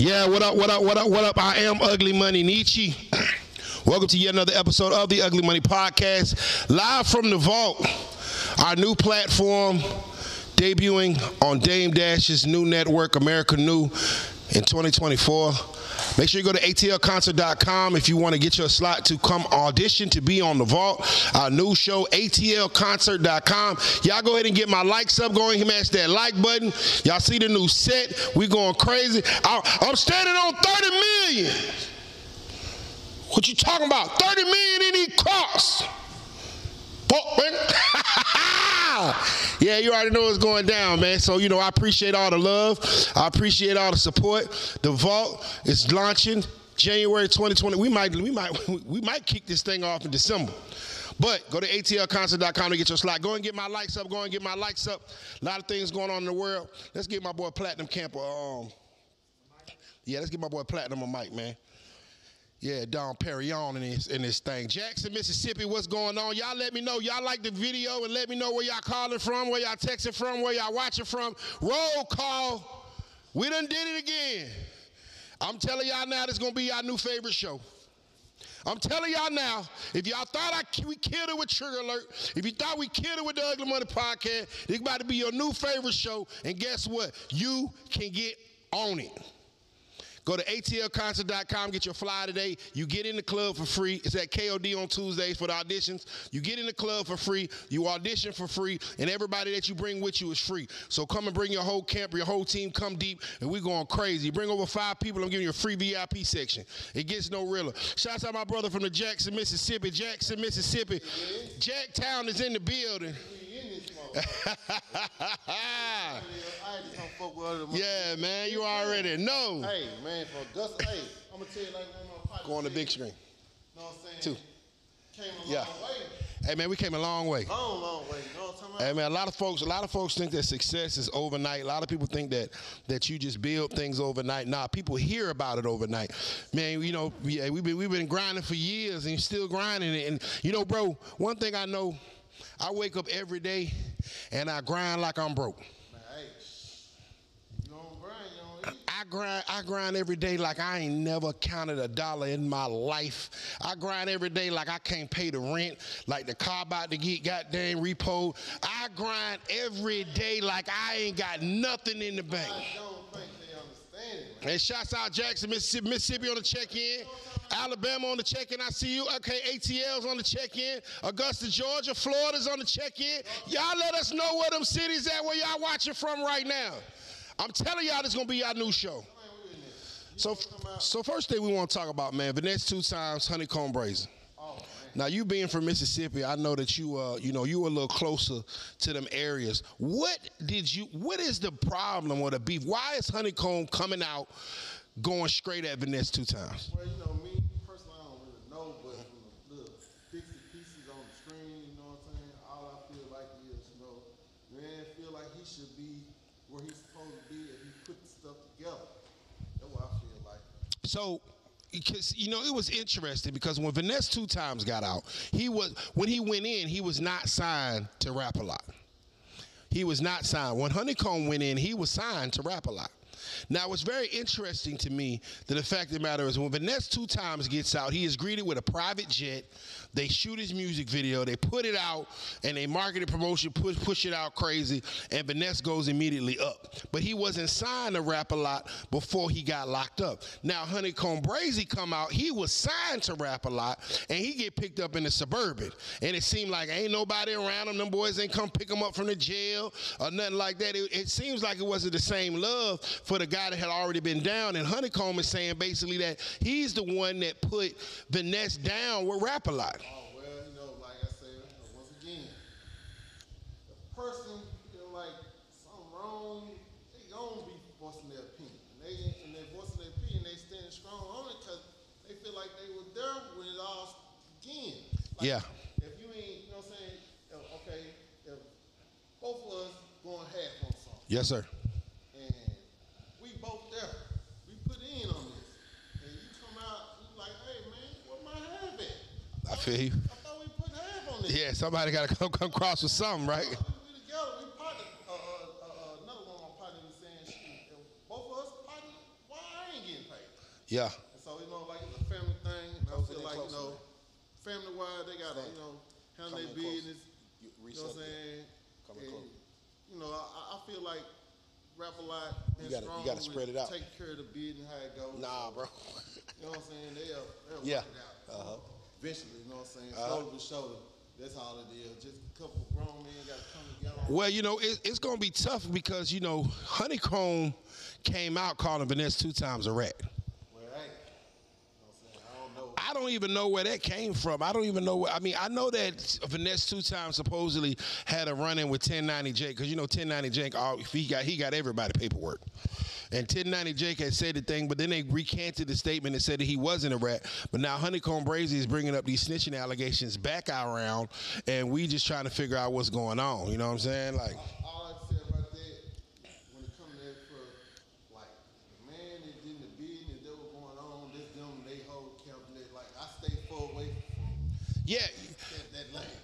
Yeah, what up, what up, what up, what up? I am Ugly Money Niche. Welcome to yet another episode of the Ugly Money Podcast, live from the vault, our new platform debuting on Dame Dash's new network, America Nu, in 2024. Make sure you go to atlconcert.com if you want to get your slot to come audition to be on the vault. Our new show, atlconcert.com. Y'all go ahead and get my likes up. Go ahead and smash that like button. Y'all see the new set. We going crazy. I'm standing on 30 million. What you talking about? 30 million in these costs. yeah, you already know what's going down, man. So, you know, I appreciate all the love. I appreciate all the support. The vault is launching January 2020. We might we might we might kick this thing off in December. But go to atlconcert.com to get your slot. Go and get my likes up. Go and get my likes up. A lot of things going on in the world. Let's get my boy Platinum Camper. Um, yeah, let's get my boy Platinum a mic, man. Yeah, Don Perignon in this in this thing. Jackson, Mississippi, what's going on? Y'all let me know. Y'all like the video and let me know where y'all calling from, where y'all texting from, where y'all watching from. Roll call. We done did it again. I'm telling y'all now, this gonna be our new favorite show. I'm telling y'all now, if y'all thought I, we killed it with Trigger Alert, if you thought we killed it with the Ugly Money Podcast, it's about to be your new favorite show. And guess what? You can get on it. Go to atlconcert.com, get your flyer today. You get in the club for free. It's at KOD on Tuesdays for the auditions. You get in the club for free, you audition for free, and everybody that you bring with you is free. So come and bring your whole camp, your whole team, come deep, and we're going crazy. Bring over five people, I'm giving you a free VIP section. It gets no realer. Shouts out my brother from the Jackson, Mississippi. Jackson, Mississippi. Jacktown is in the building. Yeah, man, you already know. Hey, man, for Gus, hey, I'm gonna tell you like one of my Go on the big screen. Know what I'm saying? Two. Came a Yeah. long way. Hey man, we came a long way. Long, long way. You know what I'm? Hey man, a lot of folks, a lot of folks think that success is overnight. A lot of people think that that you just build things overnight. Nah, people hear about it overnight. Man, you know, yeah, we've been we've been grinding for years and still grinding. it. And you know, bro, one thing I know, I wake up every day and I grind like I'm broke. Man, you don't grind, you don't. I grind, I grind every day like I ain't never counted a dollar in my life. I grind every day like I can't pay the rent, like the car about to get goddamn repo. I grind every day like I ain't got nothing in the bank. I don't think they understand it. man. And shouts out Jackson, Mississippi, Mississippi on the check-in. Alabama on the check-in. I see you. Okay, ATL's on the check-in. Augusta, Georgia. Florida's on the check-in. Y'all let us know where them cities at, where y'all watching from right now. I'm telling y'all this gonna be our new show. So, so first thing we want to talk about, man, Vanessa two times Honeykomb Brazy. Oh. Now you being from Mississippi, I know that you, uh, you know, you were a little closer to them areas. What did you? What is the problem with the beef? Why is Honeykomb coming out, going straight at Finesse2Tymes? Well, you know, me personally, I don't really know, but from the little bits and pieces on the screen, you know what I'm saying? All I feel like is, you know, man feel like he should be where he's supposed to be if he put the stuff together. That's what I feel like. So, because you know, it was interesting because when Finesse2Tymes got out, he was when he went in, he was not signed to Rap a Lot. He was not signed. When Honeykomb went in, he was signed to Rap a Lot. Now, what's very interesting to me that the fact of the matter is when Finesse2Tymes gets out, he is greeted with a private jet. They shoot his music video, they put it out, and they market it, promotion, push, push it out crazy, and Finesse goes immediately up. But he wasn't signed to Rap a Lot before he got locked up. Now, Honeykomb Brazy come out, he was signed to Rap a Lot, and he get picked up in the Suburban. And it seemed like ain't nobody around him, them boys ain't come pick him up from the jail or nothing like that. It, it seems like it wasn't the same love for the guy that had already been down. And Honeykomb is saying basically that he's the one that put Finesse down with Rap a Lot. Oh, well, you know, like I said, you know, once again, the person feel like something wrong, they gonna be voicing their opinion. And they and they voicing their opinion, they standing strong on it because they feel like they were there when it all began. Like, Yeah. If you ain't, you know what I'm saying, okay, if both of us going half on something, Yes, sir. and we both there, we put in on this, and you come out, you like, hey man, what my half at? I feel you. I thought we put half on this. Yeah, somebody got to come, come across with something, right? We, we together, we partnered. Uh, uh, uh, uh, another one of my partners was saying, shoot, if both of us partnered, why I ain't getting Yeah. And so, you know, like it's a family thing. And I Closer feel like, you know, family wise, they got to, you know, handle Come their in closer. business. You You know what I'm saying? Come in And, closer. You know, I, I feel like rap a lot. You gotta- you gotta spread it out. Take care of the business, how it goes. Nah, bro. You know what I'm saying? They'll, they'll Yeah. work it out. Uh-huh. Eventually, you know what I'm saying? Uh-huh. Shoulder to shoulder. That's all it is. Just a couple of grown men got to come together. Well, you know, it, it's going to be tough because, you know, Honeykomb came out calling Finesse2Tymes a rat. Well, hey, you know what I'm saying? I don't. Even know where that came from. I don't even know. Where, I mean, I know that Finesse2Tymes supposedly had a run in with 1090 Jake because you know 1090 Jake, all, he got he got everybody paperwork. And 1090 Jake had said the thing, but then they recanted the statement and said that he wasn't a rat. But now Honeykomb Brazy is bringing up these snitching allegations back around, and we just trying to figure out what's going on. You know what I'm saying? Like, all I say about that, when it comes to that for like the man that did the business that was going on, this them they whole calculate. Like I stay far away from yeah.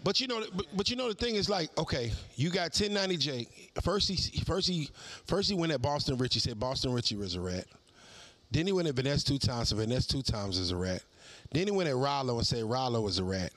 But you know, but, but you know the thing is like, okay, you got 1090 Jake. First he first he first he went at Boston Richey, said Boston Richey was a rat. Then he went at Finesse2Tymes, so Finesse2Tymes is a rat. Then he went at Rollo and said Rollo was a rat.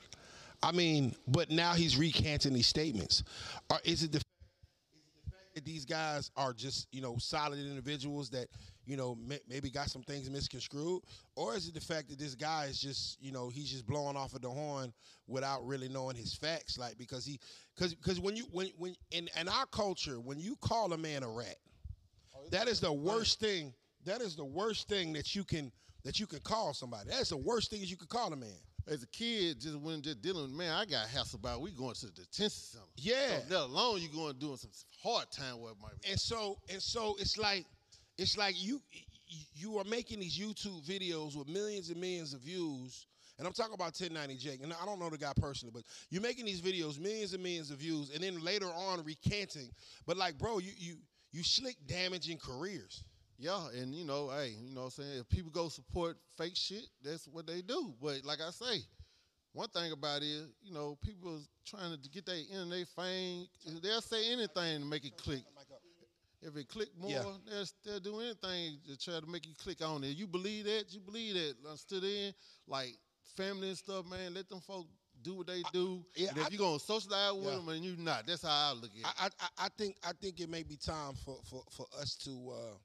I mean, but now he's recanting these statements. Or is it the fact that these guys are just you know solid individuals that you know may, maybe got some things misconstrued, or is it the fact that this guy is just you know he's just blowing off of the horn without really knowing his facts, like because he because because when you when when in, in our culture when you call a man a rat, oh, that is the worst thing. That is the worst thing that you can that you can call somebody. That's the worst thing that you could call a man. As a kid, just when just dealing with man, I got hassled by. We going to the detention center. Yeah. So, let alone you going doing some hard time might be. and so and so it's like it's like you you are making these YouTube videos with millions and millions of views. And I'm talking about 1090 Jake, and I don't know the guy personally, but you're making these videos, millions and millions of views, and then later on recanting. But like, bro, you you you slick damaging careers. Yeah, and you know, hey, you know what I'm saying? If people go support fake shit, that's what they do. But like I say, one thing about it you know, people trying to get their internet fame, they'll say anything to make it click. If it click more, Yeah. they'll, they'll do anything to try to make you click on it. You believe that? You believe that? I stood in, like family and stuff, man, let them folk do what they do. yeah, and if I- you're going to socialize with Yeah. them and you're not, that's how I look at it. I, I I think I think it may be time for for, for us to uh,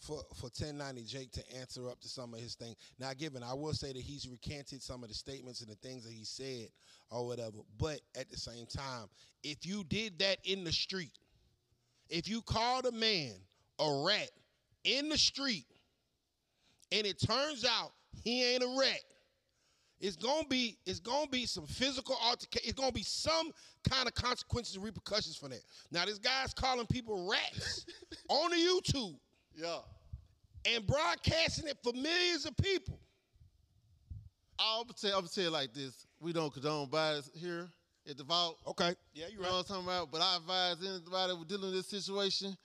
for for 1090 Jake to answer up to some of his things. Now, given I will say that he's recanted some of the statements and the things that he said or whatever, but at the same time, if you did that in the street, if you called a man a rat in the street, and it turns out he ain't a rat, it's gonna be it's gonna be some physical altercation. It's gonna be some kind of consequences and repercussions for that. Now this guy's calling people rats on the YouTube yeah. and broadcasting it for millions of people. I'll tell, I'm gonna tell you like this: we don't condone violence here at the vault. Okay. Yeah, You know what I'm talking about? But I advise anybody who dealing with this situation,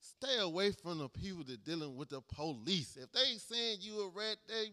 stay away from the people that dealing with the police. If they saying you a rat, they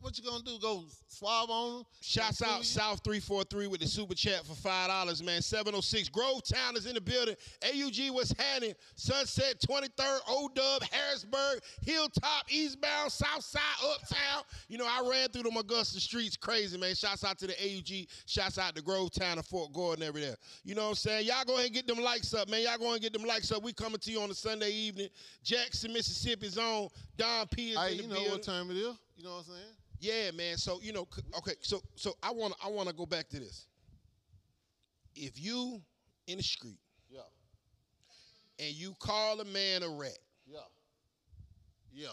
What you gonna do? Go swab on them? Shouts out you? South 343 with the super chat for $5, man. 706. Grovetown is in the building. AUG was Hannon, Sunset 23rd, O Dub, Harrisburg, Hilltop, Eastbound, Southside, Uptown. You know, I ran through them Augusta streets crazy, man. Shouts out to the AUG. Shouts out to Grovetown and Fort Gordon every there. You know what I'm saying? Y'all go ahead and get them likes up, man. Y'all go ahead and get them likes up. We coming to you on a Sunday evening. Jackson, Mississippi's on. Don P is Hey, in the you know building. what time it is? You know what I'm saying? Yeah, man. So you know, okay. So so I want to I want to go back to this. If you in the street Yeah, and you call a man a rat, yeah, yeah.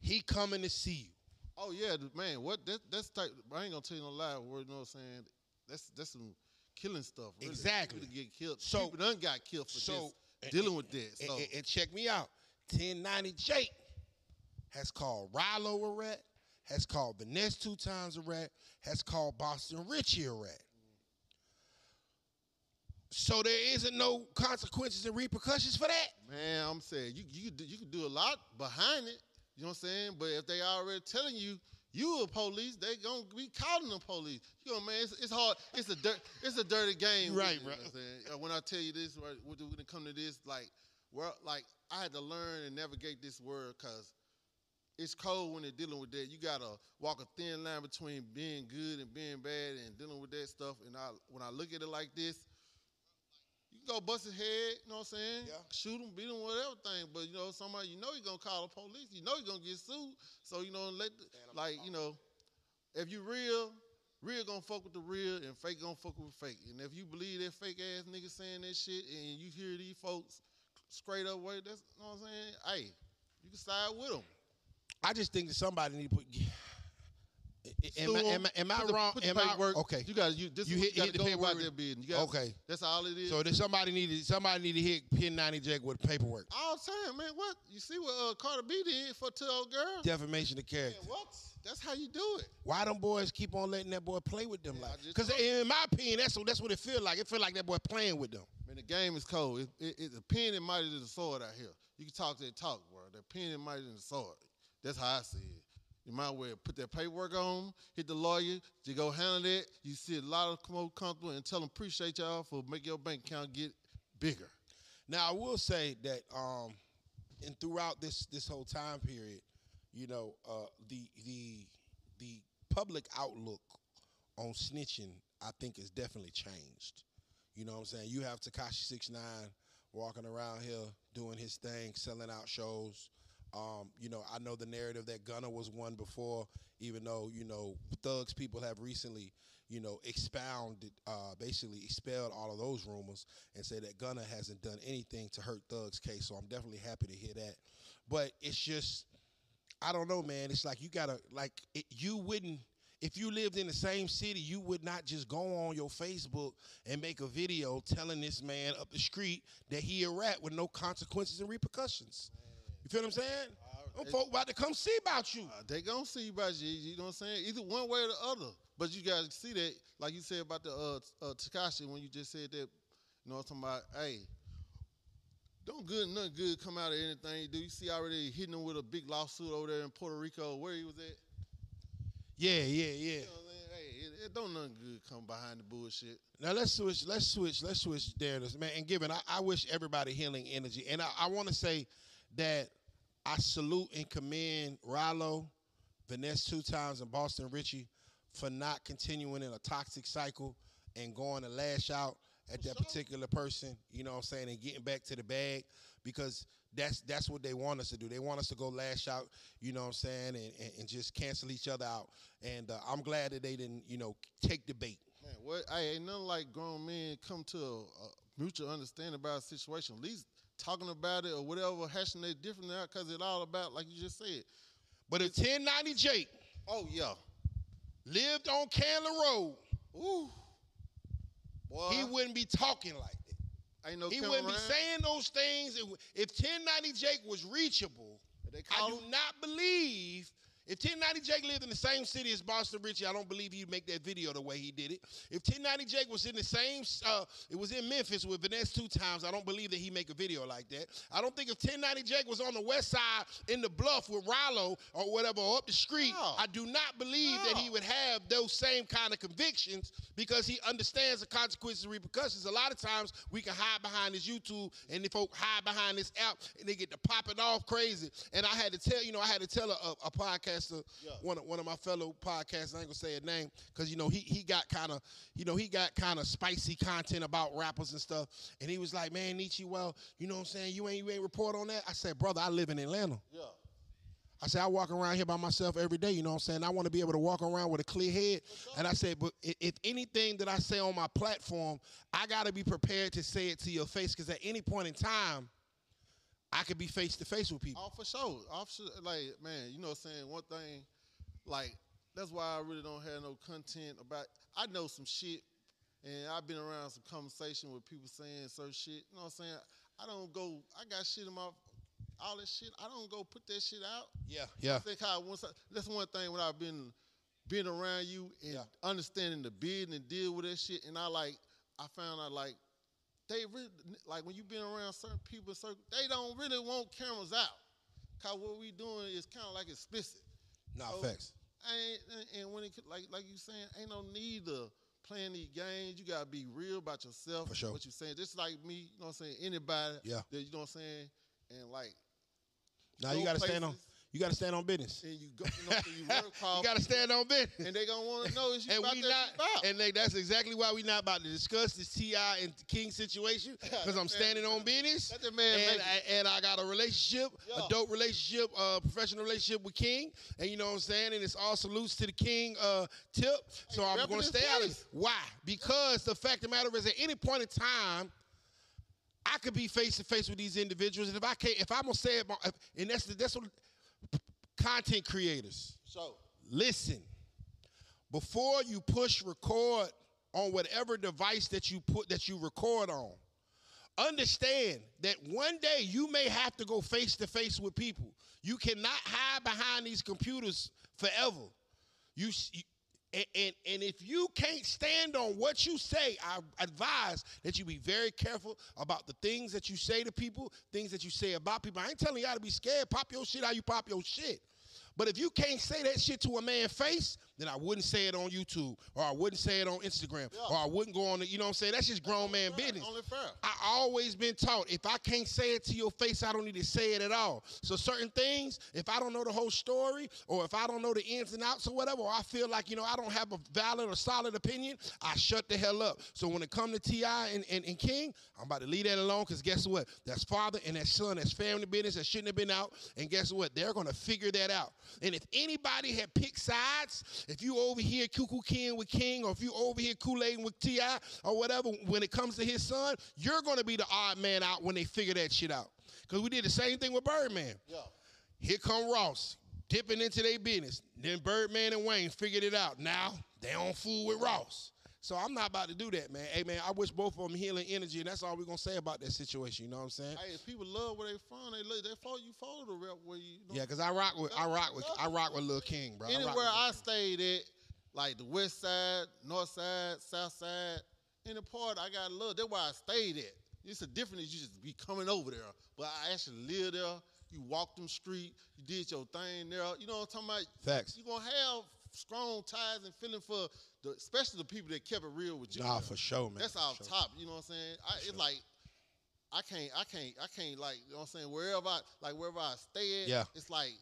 he coming to see you. Oh yeah, man. What that, that's type. I ain't gonna tell you no lie. Word, you know what I'm saying? That's that's some killing stuff. Really. Exactly. People get killed. So- people done got killed for So this, dealing with that. And, So and- and check me out. 1090 Jake has called Rilo a rat, has called Finesse2Tymes a rat, has called Boston Richey a rat. So there isn't no consequences and repercussions for that. Man, I'm saying you you you could do a lot behind it. You know what I'm saying? But if they already telling you you a police, they gonna be calling the police. You know, man, it's, it's hard. It's a dirt. It's a dirty game. Right, You know bro. what I'm saying? Uh, When I tell you this, right, when it come to this, like, well, like I had to learn and navigate this world because it's cold when they're dealing with that. You gotta walk a thin line between being good and being bad and dealing with that stuff. And I, when I look at it like this, you can go bust his head, you know what I'm saying? Yeah. Shoot him, beat him, whatever thing. But you know, somebody you know you're gonna call the police. You know you're gonna get sued. So you know, let the, like you know, if you real, real gonna fuck with the real, and fake gonna fuck with fake. And if you believe that fake ass nigga saying that shit, and you hear these folks straight up way, that's you know what I'm saying. Hey, you can side with them. I just think that somebody need to put. Am I, am, I- am I put the- wrong? put the am I paperwork. okay? You got you. This You is hit- what you hit the got to go about paperwork. their business. You got, Okay. that's all it is. So then somebody needed somebody need to hit pin ninety jack with paperwork. all the time, man. What you see what uh, Cardi B did for to old girl? Defamation of character. Man, what? That's how you do it. Why them boys keep on letting that boy play with them like? I just Because in my opinion, that's what that's what it feel like. It feel like that boy playing with them. Man, the game is cold. It, it, it's a pen and mighty than the sword out here. You can talk that talk, bro. The pen and mighty than the sword. That's how I see it. You might well put that paperwork on, hit the lawyer, you go handle it. You see a lot of more comfortable and tell them appreciate y'all for making your bank account get bigger. Now I will say that um, and throughout this this whole time period, you know, uh, the the the public outlook on snitching, I think, has definitely changed. You know what I'm saying? You have Tekashi Six Nine walking around here doing his thing, selling out shows. Um, you know, I know the narrative that Gunna was one before, even though you know thugs people have recently, you know, expounded, uh, basically expelled all of those rumors and say that Gunna hasn't done anything to hurt Thug's case. So I'm definitely happy to hear that. But it's just, I don't know, man. It's like you gotta like it, you wouldn't if you lived in the same city, you would not just go on your Facebook and make a video telling this man up the street that he a rat with no consequences and repercussions. You feel what I'm saying? Them folk about to come see about you. Uh, they gonna see about you. You know what I'm saying? Either one way or the other. But you guys see that, like you said about the uh, uh, Tekashi when you just said that. You know what I'm talking about? Hey, don't good nothing good come out of anything do. You see already hitting him with a big lawsuit over there in Puerto Rico, where he was at. Yeah, yeah, yeah. You know? Hey, it, it don't nothing good come behind the bullshit. Now let's switch. Let's switch. Let's switch there, man. And given, I, I wish everybody healing energy, and I, I want to say that I salute and commend Rallo, Finesse2Tymes, and Boston Richey for not continuing in a toxic cycle and going to lash out at that particular person. You know what I'm saying, and getting back to the bag because that's that's what they want us to do. They want us to go lash out. You know what I'm saying, and, and, and just cancel each other out. And uh, I'm glad that they didn't, you know, take the bait. Man, what? Hey, ain't nothing like grown men come to a, a mutual understanding about a situation. At least talking about it or whatever, hashing it different out because it's all about, like you just said. But if 1090 Jake Oh yeah, lived on Candler Road, ooh, boy, he wouldn't be talking like that. ain't no He wouldn't be saying those things. If if 1090 Jake was reachable, They I do him- not believe. If 1090 Jake lived in the same city as Boston Richey, I don't believe he'd make that video the way he did it. If 1090 Jake was in the same, uh, it was in Memphis with Finesse2Tymes, I don't believe that he'd make a video like that. I don't think if 1090 Jake was on the west side in the bluff with Rollo or whatever, or up the street, No. I do not believe that he would have those same kind of convictions because he understands the consequences and repercussions. A lot of times we can hide behind this YouTube and the folk hide behind this app and they get to popping off crazy. And I had to tell, you know, I had to tell a, a, a podcaster, Yeah. one of one of my fellow podcasters, I ain't gonna say a name, because you know he he got kind of, you know, he got kind of spicy content about rappers and stuff. And he was like, Man, Niche, well, you know what I'm saying? You ain't you ain't report on that. I said, brother, I live in Atlanta. Yeah, I said, I walk around here by myself every day, you know what I'm saying? I want to be able to walk around with a clear head. And I said, but if anything that I say on my platform, I got to be prepared to say it to your face because at any point in time, I could be face to face with people. all for sure. For sure. Like man, you know, what I'm saying one thing, like that's why I really don't have no content about. I know some shit, and I've been around some conversation with people saying certain shit. You know what I'm saying? I don't go. I got shit in my all this shit. I don't go put that shit out. Yeah, yeah. I think how once I, that's one thing when I've been being around you and Yeah. understanding the business and deal with that shit, and I like I found out like they really like when you been around certain people, certain they don't really want cameras out. Cause what we doing is kind of like explicit. Nah, So, facts. And when it like like you saying, ain't no need to playing these games. You gotta be real about yourself. For sure. What you saying, just like me. You know what I'm saying? Anybody. Yeah. That you know what I'm saying, and like Now you got to stand on places. You got to stand on business. and you go, you know, so you run across you got to stand on business. and they gonna want to know is you and about we that not, shit out. and they, that's exactly why we not about to discuss this T.I. and King situation because I'm standing on business, the man and I, and I got a relationship, Yeah. a dope relationship, uh, professional relationship with King, and you know what I'm saying, and it's all salutes to the King uh, tip. So I'm his stay out of it. Why? Because the fact of the matter is, at any point in time. I could be face to face with these individuals, and if I can't, if I'm gonna say it, and that's that's what content creators so listen before you push record on whatever device that you put that you record on understand that one day you may have to go face to face with people you cannot hide behind these computers forever you, you- and, and, and if you can't stand on what you say, I advise that you be very careful about the things that you say to people, things that you say about people. I ain't telling y'all to be scared. Pop your shit how you pop your shit. But if you can't say that shit to a man's face, then I wouldn't say it on YouTube, or I wouldn't say it on Instagram, or I wouldn't go on the, you know what I'm saying? That's just grown man fair, business. only fair. I always been taught if I can't say it to your face, I don't need to say it at all. So certain things, if I don't know the whole story, or if I don't know the ins and outs or whatever, or I feel like you know I don't have a valid or solid opinion, I shut the hell up. So when it come to T.I. and, and, and King, I'm about to leave that alone because guess what? That's father and that son, that's family business that shouldn't have been out. And guess what? They're gonna figure that out. And if anybody had picked sides, if you over here cuckoo king with King, or if you over here Kool-Aid with T.I. or whatever, when it comes to his son, you're gonna be the odd man out when they figure that shit out. Cause we did the same thing with Birdman. yeah. Here come Ross dipping into their business. Then Birdman and Wayne figured it out. Now they on fool with Ross. So I'm not about to do that, man. Hey, man, I wish both of them healing energy, and that's all we're gonna say about that situation. You know what I'm saying? Hey, if people love where they from, they look, they follow you follow the rep where you. you know, Yeah, cause I rock with I rock with I rock with Lil King, bro. I Anywhere Lil I stayed at, like the west side, north side, south side, any part I got love. That's where I stayed at. It's a difference. You just be coming over there, but I actually live there. You walk them street, you did your thing there. You know what I'm talking about? Facts. You gonna have strong ties and feeling for the, especially the people that kept it real with you. Nah, for sure, man. That's off sure. top. You know what I'm saying? I, it's like I can't, I can't, I can't like you know what I'm saying. Wherever I like, wherever I stay at, Yeah. it's like.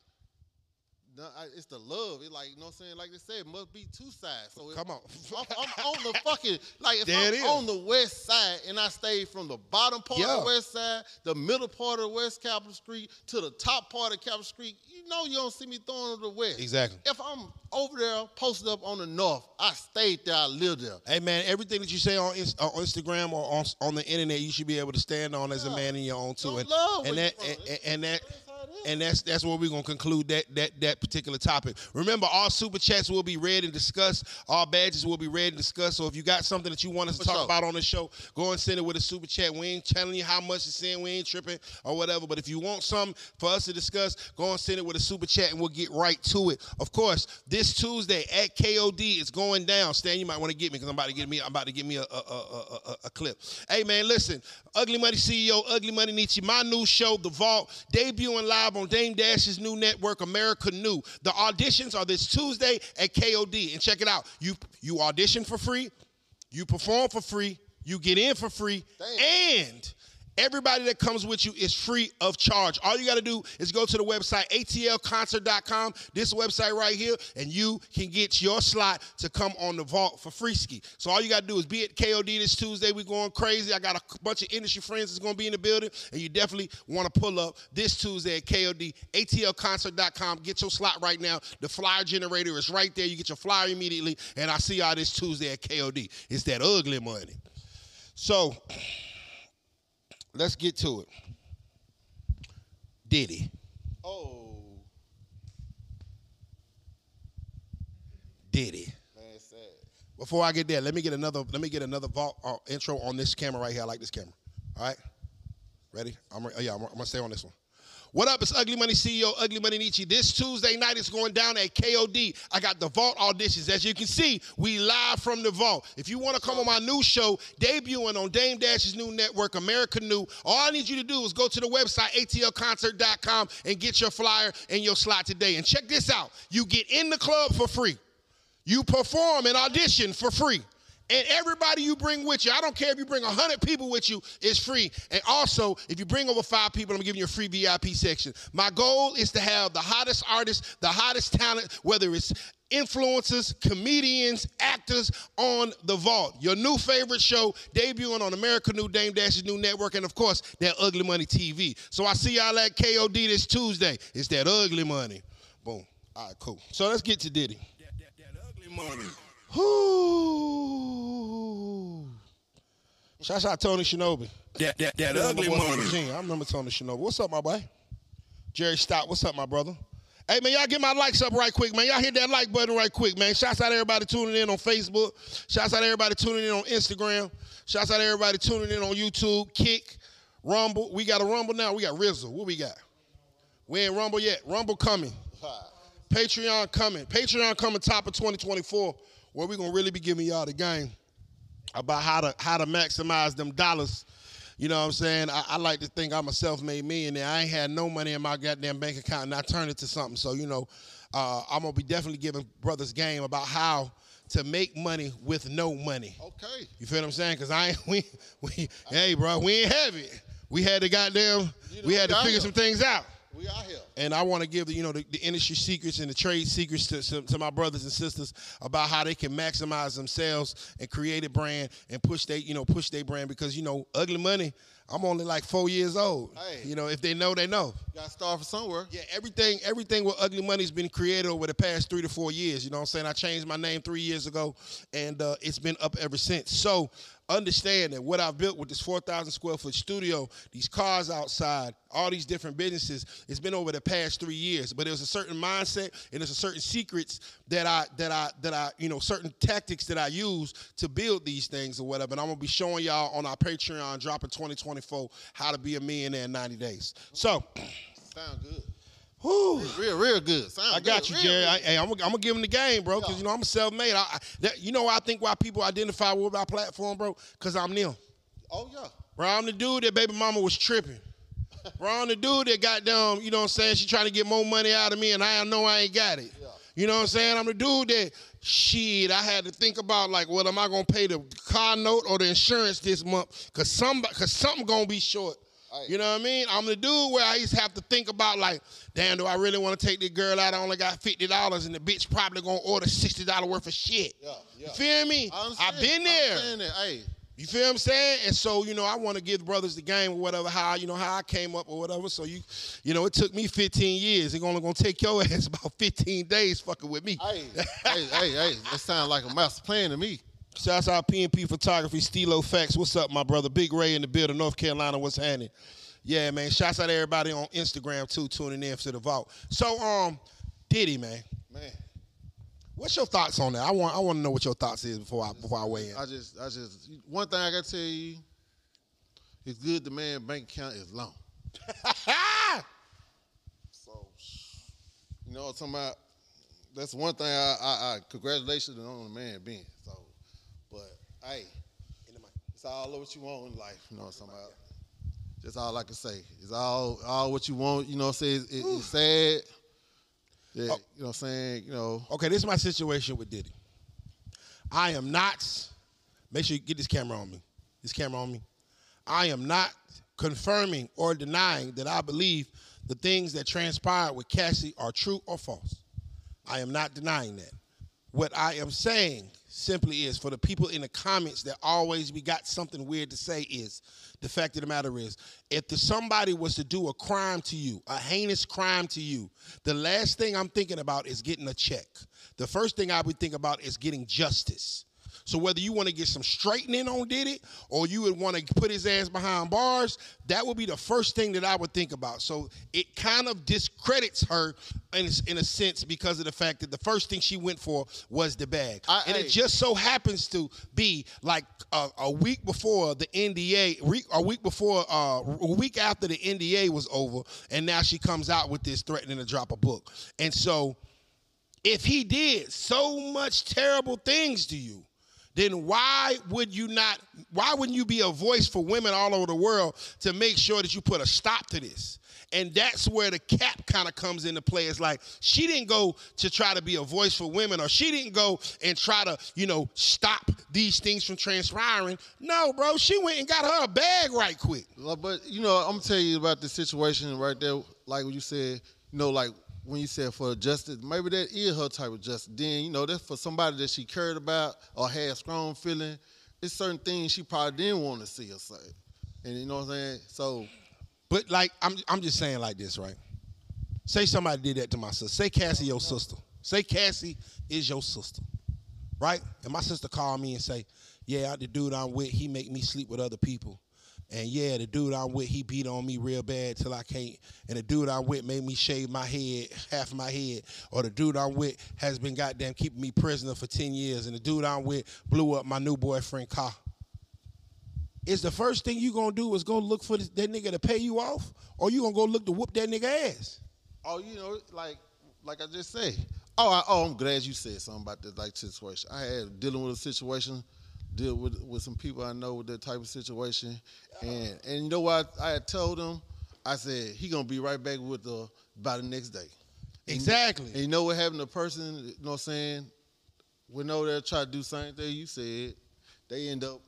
No, I- It's the love. It's like you know what I'm saying. Like they said, it must be two sides. So Come on. I'm, I'm on the fucking like if I'm is. on the west side and I stay from the bottom part Yeah. of the west side, the middle part of West Capitol Street to the top part of Capitol Street, you know you don't see me throwing to the west. Exactly. If I'm over there posted up on the north, I stayed there. I lived there. Hey man, everything that you say on on Instagram or on, on the internet, you should be able to stand on as a man in your own too. Don't And, love and that and, and- and that That's how it is. and that's that's where we're gonna conclude that that that particular topic. Remember, all super chats will be read and discussed. All badges will be read and discussed. So if you got something that you want us to talk about on the show, go and send it with a super chat. We ain't telling you how much to send. We ain't tripping or whatever. But if you want something for us to discuss, go and send it with a super chat, and we'll get right to it. Of course, this Tuesday at KOD is going down. Stan, you might want to get me because I'm about to get me. I'm about to get me a, a, a, a, a, a clip. Hey man, listen. Ugly Money CEO, Ugly Money Niche, my new show, The Vault, debuting live on Dame Dash's new network, America Nu. The auditions are this Tuesday at KOD, and check it out. You you audition for free, you perform for free, you get in for free, and Everybody that comes with you is free of charge. All you got to do is go to the website atlconcert.com, this website right here, and you can get your slot to come on the vault for free ski. So all you got to do is be at KOD this Tuesday. We're going crazy. I got a bunch of industry friends that's going to be in the building, and you definitely want to pull up this Tuesday at KOD, atlconcert.com. Get your slot right now. The flyer generator is right there. You get your flyer immediately, and I see y'all this Tuesday at KOD. It's that ugly money. So let's get to it. Diddy. Oh, Diddy. man. Before I get there, let me get another. Let me get another vault, uh, intro on this camera right here. I like this camera. All right, ready? I'm re- oh, yeah. I'm, I'm gonna stay on this one. What up? It's Ugly Money CEO, Ugly Money Niche. This Tuesday night is going down at KOD. I got the Vault auditions. As you can see, we live from the Vault. If you want to come on my new show, debuting on Dame Dash's new network, America Nu, all I need you to do is go to the website, atlconcert.com, and get your flyer and your slot today. And check this out. You get in the club for free. You perform and audition for free. And everybody you bring with you, I don't care if you bring 100 people with you, it's free. And also, if you bring over five people, I'm giving you a free VIP section. My goal is to have the hottest artists, the hottest talent, whether it's influencers, comedians, actors on the vault. Your new favorite show debuting on America Nu Dame Dash's new network, and of course, that Ugly Money TV. So I see y'all at KOD this Tuesday. It's that ugly money. Boom. All right, cool. So let's get to Diddy. That, that, that ugly money. Whoo. Shouts out Tony Shinobi. That, that, that ugly boy from money. Virginia. I remember Tony Shinobi. What's up, my boy? Jerry Stott. What's up, my brother? Hey, man, y'all get my likes up right quick, man. Y'all hit that like button right quick, man. Shouts out everybody tuning in on Facebook. Shouts out everybody tuning in on Instagram. Shouts out everybody tuning in on YouTube, Kick, Rumble. We got a Rumble now. We got Rizzle. What we got? We ain't Rumble yet. Rumble coming. Patreon coming. Patreon coming top of 2024, where we gonna really be giving y'all the game about how to how to maximize them dollars. You know what I'm saying? I, I like to think I'm a self-made millionaire. I ain't had no money in my goddamn bank account, and I turned it to something. So you know, uh, I'm gonna be definitely giving brothers game about how to make money with no money. Okay. You feel what I'm saying? Cause I ain't we we hey bro, we ain't have it. We had to goddamn You know, we had to figure some things out. We out here. And I want to give the you know the, the industry secrets and the trade secrets to, to, to my brothers and sisters about how they can maximize themselves and create a brand and push they you know push their brand because you know ugly money. I'm only like four years old. Hey. You know if they know they know. Got to start from somewhere. Yeah, everything everything with Ugly Money's been created over the past three to four years. You know what I'm saying? I changed my name three years ago, and uh, it's been up ever since. So understand that what I've built with this 4,000 square foot studio, these cars outside, all these different businesses, it's been over the past three years. But there's a certain mindset and there's a certain secrets that I that I that I you know certain tactics that I use to build these things or whatever. And I'm gonna be showing y'all on our Patreon dropping 2024 how to be a millionaire in 90 days. So. Sound good. Whew. Real, real good. Sound I got good. you, Jerry. I, hey, I'm, gonna- I'm gonna give him the game, bro, because you know I'm a self-made. I, I, that, you know, I think why people identify with my platform, bro, because I'm them. oh yeah. Bro, I'm the dude that baby mama was tripping. Bro, I'm the dude that got down, you know what I'm saying? She trying to get more money out of me, and I know I ain't got it. Yeah. You know what I'm saying? I'm the dude that, shit, I had to think about, like, well, am I going to pay the car note or the insurance this month? Because some, cause something going to be short. Hey. You know what I mean? I'm the dude where I used to have to think about, like, damn, do I really want to take this girl out? I only got $50, and the bitch probably going to order $60 worth of shit. Yeah, yeah. You feel me? I've been there. Hey, You feel what I'm saying? And so, you know, I want to give brothers the game or whatever, how, you know, how I came up or whatever. So you, you know, it took me 15 years. It's only gonna take your ass about 15 days fucking with me. hey, hey, hey, hey. That sounds like a master plan to me. Shouts out PNP Photography, Stilo Facts. What's up, my brother? Big Ray in the building, North Carolina. What's happening? Yeah, man. Shouts out to everybody on Instagram too, tuning in to the vault. So, um, Diddy, man, Man, what's your thoughts on that? I want, I want to know what your thoughts is before I, before I weigh in. I just, I just, one thing I gotta tell you, it's good the man bank account is long. So, you know what I'm talking about? That's one thing I, I, I congratulations on the man being. So, but hey, it's all what you want in life. You know what I'm talking about? That's all I can say. It's all all what you want. You know what I'm saying? It, it's sad. Yeah, oh. you know what I'm saying? You know, Okay, this is my situation with Diddy. I am not, make sure you get this camera on me. This camera on me. I am not confirming or denying that I believe the things that transpired with Cassie are true or false. I am not denying that. What I am saying simply is for the people in the comments that always we got something weird to say is the fact of the matter is if the, somebody was to do a crime to you, a heinous crime to you, the last thing I'm thinking about is getting a check. The first thing I would think about is getting justice. So whether you want to get some straightening on Diddy or you would want to put his ass behind bars, that would be the first thing that I would think about. So it kind of discredits her in, a- in a sense because of the fact that the first thing she went for was the bag. I- and it just so happens to be like a, a week before the NDA, a week before, uh, a week after the NDA was over, and now she comes out with this threatening to drop a book. And so if he did so much terrible things to you, then why would you not why wouldn't you be a voice for women all over the world to make sure that you put a stop to this And that's where the cap kind of comes into play. It's like she didn't go to try to be a voice for women, or she didn't go and try to, you know, stop these things from transpiring. No, bro, she went and got her a bag right quick. But you know, I'm gonna tell you about the situation right there. Like what you said, you know, like when you said for justice, maybe that is her type of justice. Then you know, that's for somebody that she cared about or had strong feeling. It's certain things she probably didn't want to see her say, and you know what I'm saying. So But like, I'm I'm just saying like this, right? Say somebody did that to my sister. Say Cassie your sister. Say Cassie is your sister, right? And my sister called me and say, "Yeah, the dude I'm with, he make me sleep with other people." And yeah, the dude I'm with, he beat on me real bad till I can't. And the dude I'm with made me shave my head, half my head. Or the dude I'm with has been goddamn keeping me prisoner for 10 years. And the dude I'm with blew up my new boyfriend car is the first thing you gonna do is go look for this, that nigga to pay you off, or you gonna go look to whoop that nigga ass? Oh, you know, like like I just said. Oh, I, oh, I'm glad you said something about that like situation. I had dealing with a situation, deal with with some people I know with that type of situation, and and you know what? I had told them, I said he gonna be right back with the by the next day. Exactly. And you know what happened? The person, you know what I'm saying, went over there try to do same thing you said. They end up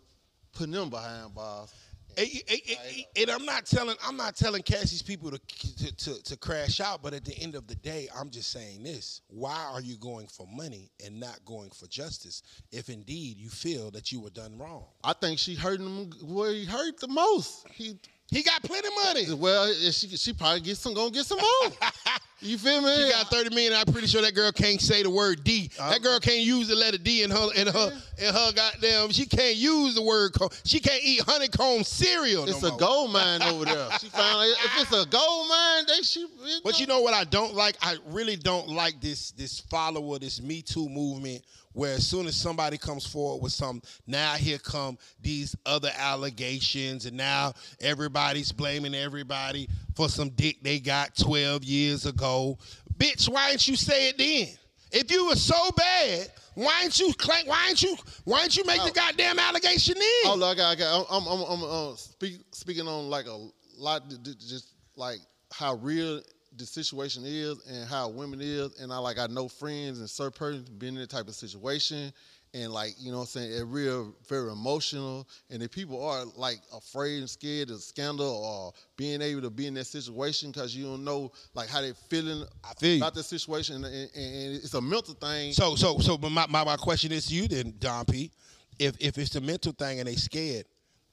putting them behind bars. And, and- and- and I'm not telling I'm not telling Cassie's people to, to to to crash out, but at the end of the day, I'm just saying this: Why are you going for money and not going for justice? If indeed you feel that you were done wrong, I think she hurting him where he hurt the most. He he got plenty of money. well, she she probably get some gonna get some more. you feel me? She got 30 million. I'm pretty sure that girl can't say the word D. That uh-huh. girl can't use the letter D in her in her in her goddamn. She can't use the word. She can't eat honeycomb cereal. It's no a more. gold mine over there. She found if it's a gold mine, they she. But you know what I don't like? I really don't like this this follower, this Me Too movement, where as soon as somebody comes forward with some, now here come these other allegations, and now everybody's blaming everybody for some dick they got 12 years ago. Bitch, why didn't you say it then? If you were so bad, why didn't you claim? Why didn't you? Why didn't you make the goddamn allegation then? Oh, look, I got. I'm, I'm, I'm, I'm uh, speak, speaking on like a lot, just like how real the situation is and how women is, and I like I know friends and certain persons been in that type of situation, and like you know what I'm saying, it real very emotional, and if people are like afraid and scared of scandal or being able to be in that situation because you don't know like how they feeling feel about the situation, and, and, and it's a mental thing. So so so but my, my, my question is to you then, Don P. If if it's a mental thing and they scared,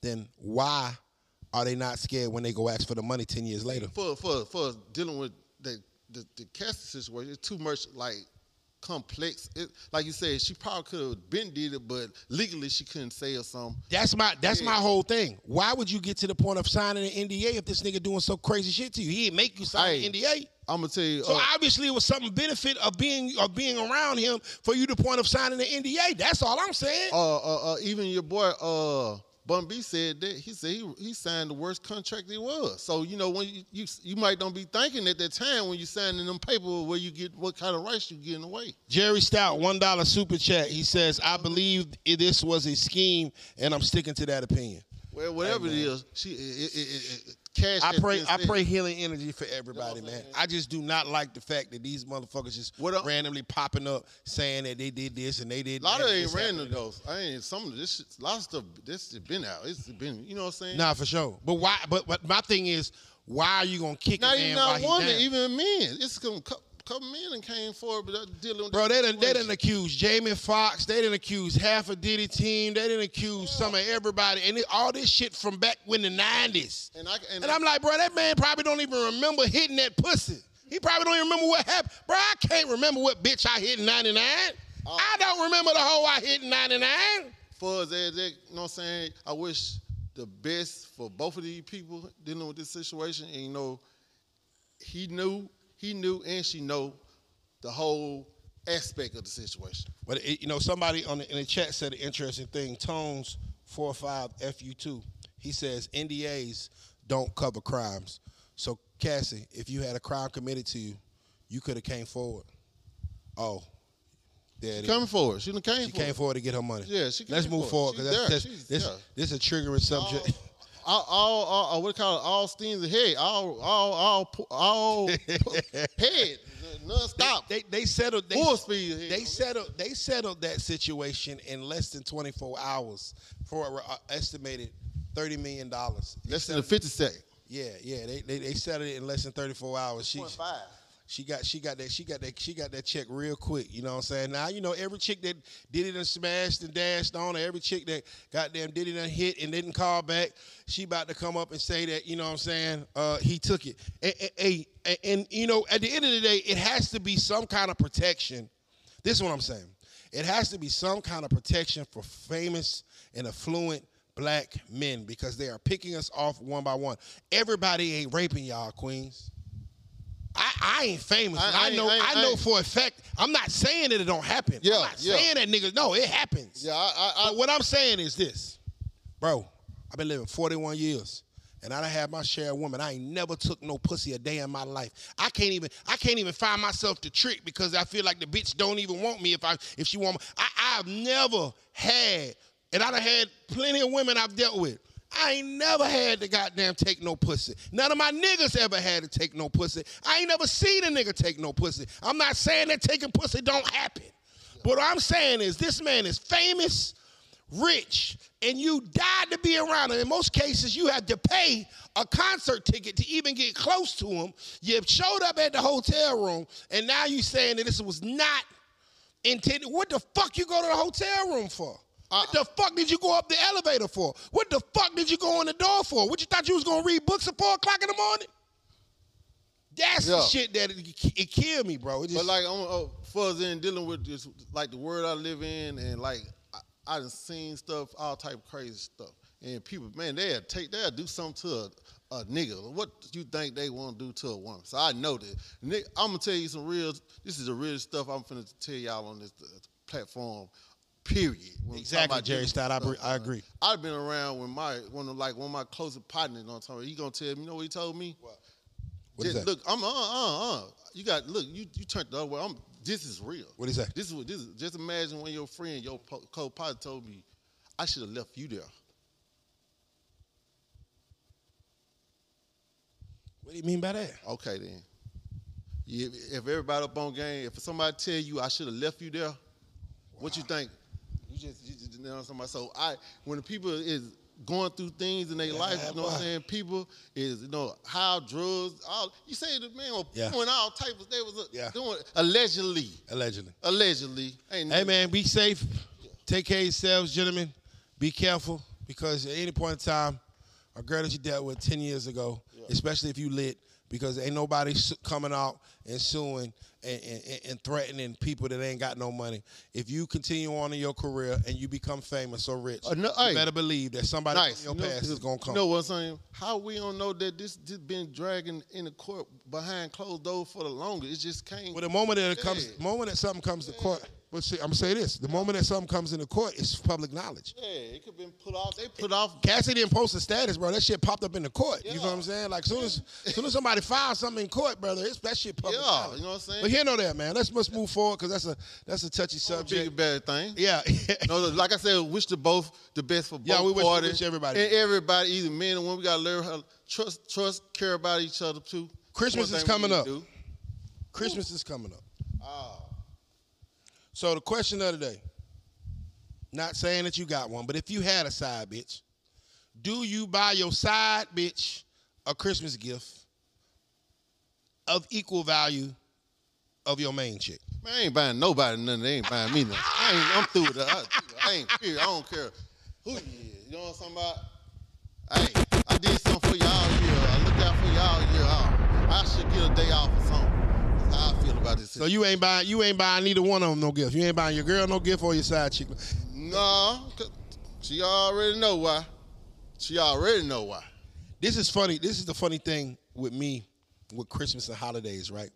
then why are they not scared when they go ask for the money ten years later? for for for dealing with the the, the Cassie situation, it's too much like complex. It, like you said, she probably could have been did it, but legally she couldn't say or something. That's my that's my whole thing. Why would you get to the point of signing an NDA if this nigga doing so crazy shit to you? He didn't make you sign Hey, an NDA. I'm gonna tell you. So uh, obviously it was something benefit of being of being around him for you to point of signing an NDA. That's all I'm saying. uh, uh, uh, even your boy uh, Bun B said that he said he, he signed the worst contract he was. So you know when you, you you might don't be thinking at that time when you signing them papers where you get what kind of rights you getting away. Jerry Stout, one dollar super chat. He says, "I believe this was a scheme, and I'm sticking to that opinion." Well, whatever it man. is, she it, it, it, it, cash. I pray, I pray healing energy for everybody, You know what man. I'm saying? I just do not like the fact that these motherfuckers just What up? randomly popping up saying that they did this and they did. A lot of it ain't this random though. I ain't some of this. Shit, a lot of stuff. This has been out. It's been. You know what I'm saying? Nah, for sure. But why? But but my thing is, why are you gonna kick not a man even not he women, down? even men. It's gonna couple, men and came forward, but uh, dealing with. Bro, they done, they situation. accuse Jamie Foxx. They didn't accuse half a Diddy team. They didn't accuse some of everybody, and it, all this shit from back when the '90s. And I and, And I'm like, bro, that man probably don't even remember hitting that pussy. He probably don't even remember what happened. Bro, I can't remember what bitch I hit in 99. Oh. I don't remember the hoe I hit in 99. for us, that, that, you know what I'm saying? I wish the best for both of these people dealing with this situation. And you know, he knew, he knew, and she know the whole aspect of the situation. But it, you know, somebody on the, in the chat said an interesting thing. Tones four five fu two. He says NDAs don't cover crimes. So Cassie, if you had a crime committed to you, you could have came forward. Oh, there it is. Coming forward, she done came She forward. came forward to get her money. Yeah, she came Let's move forward because that's, that's, this there. this is a triggering subject. all, all, all uh, what do you call it? All steams ahead, all, all, all, all head, non-stop. They they settled they, Full speed ahead. They settled they settled that situation in less than 24 hours for an estimated 30 million dollars. Less than a 50 second. Yeah, yeah, they, they they settled it in less than 34 hours. She she got she got that she got that she got that check real quick. You know what I'm saying? Now you know every chick that did it and smashed and dashed on, or every chick that goddamn did it and hit and didn't call back, she about to come up and say that you know what I'm saying? Uh, he took it. And, and, and, and you know at the end of the day, it has to be some kind of protection. This is what I'm saying. It has to be some kind of protection for famous and affluent black men because they are picking us off one by one. Everybody ain't raping y'all, queens. I, I ain't famous. I- I, I know. I know for a fact. I'm not saying that it don't happen. Yeah, I'm not yeah. saying that niggas. No, it happens. Yeah, I, I, I But what I'm saying is this, bro. I've been living 41 years, and I done had my share of women. I ain't never took no pussy a day in my life. I can't even. I can't even find myself to trick because I feel like the bitch don't even want me if I if she want me. I, I've never had, and I done had plenty of women I've dealt with. I ain't never had to goddamn take no pussy. None of my niggas ever had to take no pussy. I ain't never seen a nigga take no pussy. I'm not saying that taking pussy don't happen. But what I'm saying is this man is famous, rich, and you died to be around him. In most cases, you had to pay a concert ticket to even get close to him. You showed up at the hotel room, and now you saying that this was not intended. What the fuck you go to the hotel room for? What the fuck did you go up the elevator for? What the fuck did you go in the door for? What you thought you was gonna read books at four o'clock in the morning? That's the shit that it, it killed me, bro. It just, But like I'm uh, further in dealing with this, like the world I live in, and like I, I done seen stuff, all type of crazy stuff, and people, man, they'll take, they'll do something to a, a nigga. What you think they want to do to a woman? So I know that. Nick, I'm gonna tell you some real. This is the real stuff I'm finna tell y'all on this uh, platform. Period. When Exactly, about Jerry Stout. I I agree. I've been around when my one of like one of my closest partners. On time, he gonna tell me. You know what he told me? What? What is Just that? Look, I'm uh uh uh. You got look. You you turned the other way. I'm. This is real. What'd he say? This is what this is. Just imagine when your friend, your co-pilot, told me, I should have left you there. what do you mean by that? Okay then. If, if everybody up on game, if somebody tell you I should have left you there, what you think? You just you just you know somebody. So I when the people is going through things in their life, you know what I'm saying? People is you know how drugs, all you say the man was Yeah. doing all types of they was uh, Yeah. doing allegedly. Allegedly. Allegedly. Ain't Hey man, be safe. Take care of yourselves, gentlemen. Be careful because at any point in time, a girl that you dealt with ten years ago, especially if you lit, because ain't nobody coming out and suing and, and, and threatening people that ain't got no money. If you continue on in your career and you become famous or rich, Uh, no- you better believe that somebody nice. in your You know, past is gonna come. You know what I'm saying? How we don't know that this this been dragging in the court behind closed doors for the longest? It just came. But the moment that it comes, Yeah. the moment that something comes to court, but see, I'm gonna say this: the moment that something comes into court, it's public knowledge. yeah, it could have been put off. They put off. Cassie didn't post the status, bro. That shit popped up in the court. You know what I'm saying? Like soon as soon as somebody files something in court, brother, it's that shit public. Yeah, knowledge. you know what I'm saying? But here no there, man. Let's let's move forward because that's a that's a touchy Bigger, subject. better thing. Yeah. No, like I said, wish the both the best for both Yeah, we wish- parties. wish everybody- and everybody, either men and women, we gotta learn how to trust, trust, care about each other too. Christmas is coming up. Christmas is coming up. Ah, So the question of the day, not saying that you got one, but if you had a side bitch, do you buy your side bitch a Christmas gift of equal value of your main chick? man, I ain't buying nobody nothing. They ain't buying me nothing. I ain't, I'm through with that. I, I ain't period. I don't care who you is. You know what I'm talking about? Hey, I did something for y'all here. I looked out for y'all here. Oh, I should get a day off or something. How I feel about this. So you ain't buying you ain't buying neither one of them no gift. You ain't buying your girl no gift or your side chick. No, she already know why. She already know why. This is funny. This is the funny thing with me with Christmas and holidays, right?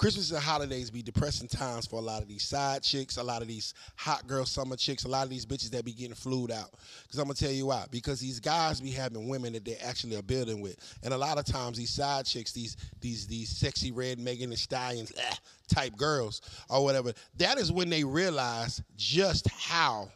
Christmas and holidays be depressing times for a lot of these side chicks, a lot of these hot girl summer chicks, a lot of these bitches that be getting flued out. Because I'm gonna tell you why. Because these guys be having women that they actually are building with, and a lot of times these side chicks, these these these Sexyy Red Megan Thee Stallions eh, type girls or whatever, that is when they realize just how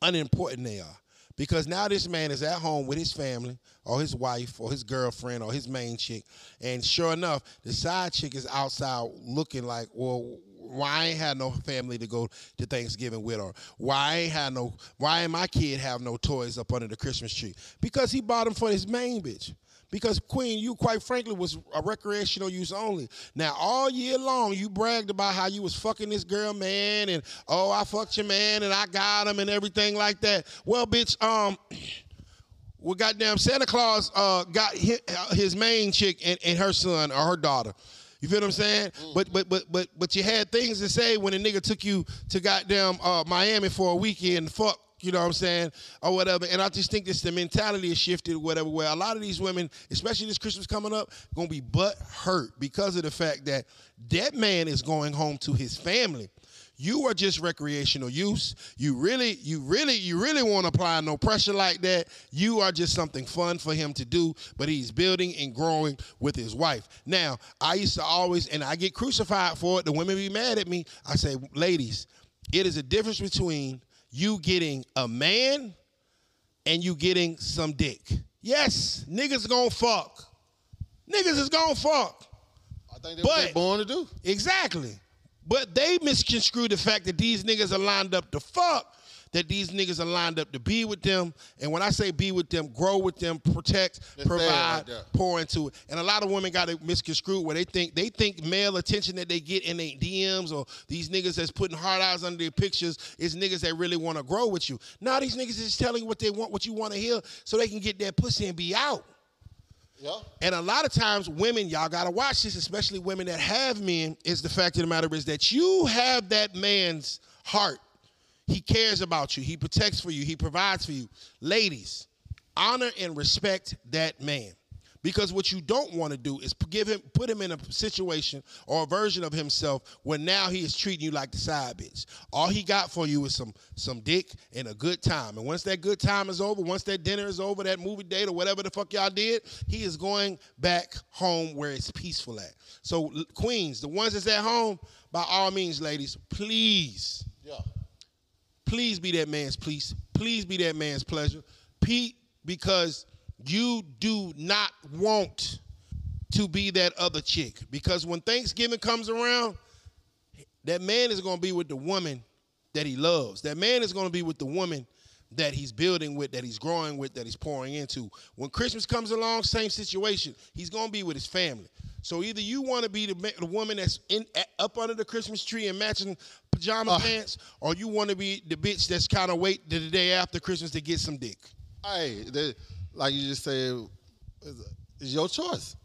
unimportant they are. Because now this man is at home with his family or his wife or his girlfriend or his main chick. And sure enough, the side chick is outside looking like, well, why I ain't had no family to go to Thanksgiving with, or why I ain't had no, why my kid have no toys up under the Christmas tree? Because he bought them for his main bitch. Because Queen, you quite frankly was a recreational use only. Now all year long you bragged about how you was fucking this girl, man, and oh I fucked your man and I got him and everything like that. Well, bitch, um. Well, goddamn, Santa Claus uh, got his, his main chick and, and her son or her daughter. You feel what I'm saying? Mm. But but but but but you had things to say when a nigga took you to goddamn uh, Miami for a weekend. and Fuck. You know what I'm saying, or whatever, and I just think this the mentality has shifted, whatever. Where a lot of these women, especially this Christmas coming up, gonna be butt hurt because of the fact that that man is going home to his family. You are just recreational use. You really, you really, you really won't apply no pressure like that. You are just something fun for him to do, but he's building and growing with his wife. Now, I used to always, and I get crucified for it. The women be mad at me. I say, ladies, it is a difference between you getting a man and you getting some dick. Yes, niggas gonna fuck. Niggas is gonna fuck. I think that's But- what they're born to do. Exactly. But they misconstrued the fact that these niggas are lined up to fuck, that these niggas are lined up to be with them. And when I say be with them, grow with them, protect, That's sad right provide, pour into it. And a lot of women got it misconstrued where they think they think male attention that they get in their DMs or these niggas that's putting hard eyes under their pictures is niggas that really want to grow with you. Now these niggas is telling you what they want, what you want to hear, so they can get that pussy and be out. Yeah. And a lot of times, women, y'all gotta watch this, especially women that have men, is the fact of the matter is that you have that man's heart. He cares about you, he protects for you, he provides for you. Ladies, honor and respect that man. Because what you don't want to do is give him, put him in a situation or a version of himself where now he is treating you like the side bitch. All he got for you is some some dick and a good time. And once that good time is over, once that dinner is over, that movie date or whatever the fuck y'all did, he is going back home where it's peaceful at. So queens, the ones that's at home, by all means, ladies, please Yeah. Please be that man's please. Please be that man's pleasure. Pete, because you do not want to be that other chick. Because when Thanksgiving comes around, that man is going to be with the woman that he loves. That man is going to be with the woman that he's building with, that he's growing with, that he's pouring into. When Christmas comes along, same situation. He's going to be with his family. So either you want to be the, the woman that's in at, up under the Christmas tree and matching pajama ah. pants, or you want to be the bitch that's kind of wait to the day after Christmas to get some dick. Hey, they, like you just said, it's, it's your choice.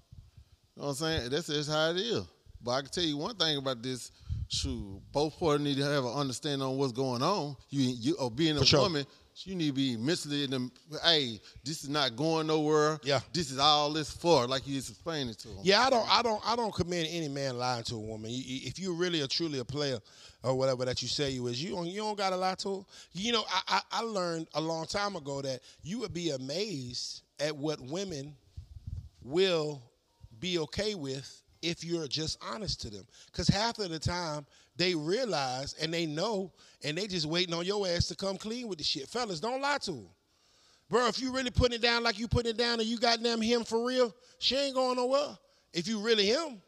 You know what I'm saying? That's just how it is. But I can tell you one thing about this. Shoot, both parties need to have an understanding on what's going on. You, you, or being a For sure. woman, you need to be mentally in the. Hey, this is not going nowhere. Yeah. This is all this for. Like you just explained it to them. Yeah, I don't, I don't, I don't commend any man lying to a woman. You- you- If you're really a truly a player or whatever that you say you is, you don't, you don't got to lie to her. You know, I, I, I learned a long time ago that you would be amazed at what women will be okay with if you're just honest to them. Because half of the time they realize and they know, and they just waiting on your ass to come clean with the shit. Fellas, don't lie to them. Bro, if you really putting it down like you putting it down and you got them him for real, she ain't going nowhere. If you really him,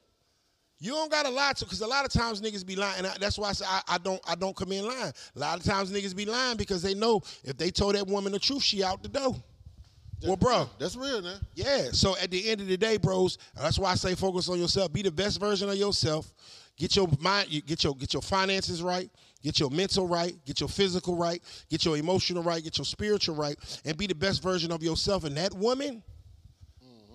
you don't gotta lie to because a lot of times niggas be lying. And I, that's why I say I, I don't I don't come in lying. A lot of times niggas be lying because they know if they told that woman the truth, she out the door. Well, bro, That's real, man. yeah. So at the end of the day, bros, that's why I say focus on yourself. Be the best version of yourself. Get your mind, get your get your finances right, get your mental right, get your physical right, get your emotional right, get your spiritual right, and be the best version of yourself. And that woman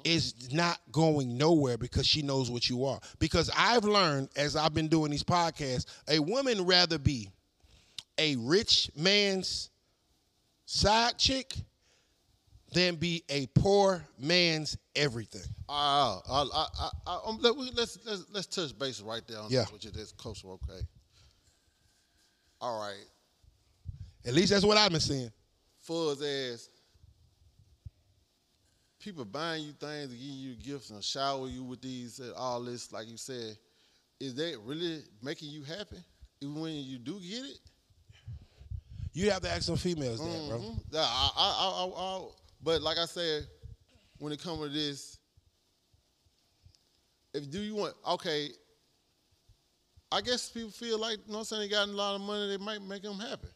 is not going nowhere because she knows what you are. Because I've learned as I've been doing these podcasts, a woman rather be a rich man's side chick than be a poor man's everything. Uh, I, I, I, I, let, we, let's, let's let's touch base right there on Yeah. with you. That's closer, okay. All right, At least that's what I've been seeing. fuzz ass. People buying you things, giving you gifts, and shower you with these, uh, all this, like you said. Is that really making you happy, even when you do get it? You have to ask some females that, bro. Yeah, I, I, I, I, I, but like I said, when it comes to this, if do you want okay, I guess people feel like you know what I'm saying they got a lot of money, they might make them happy.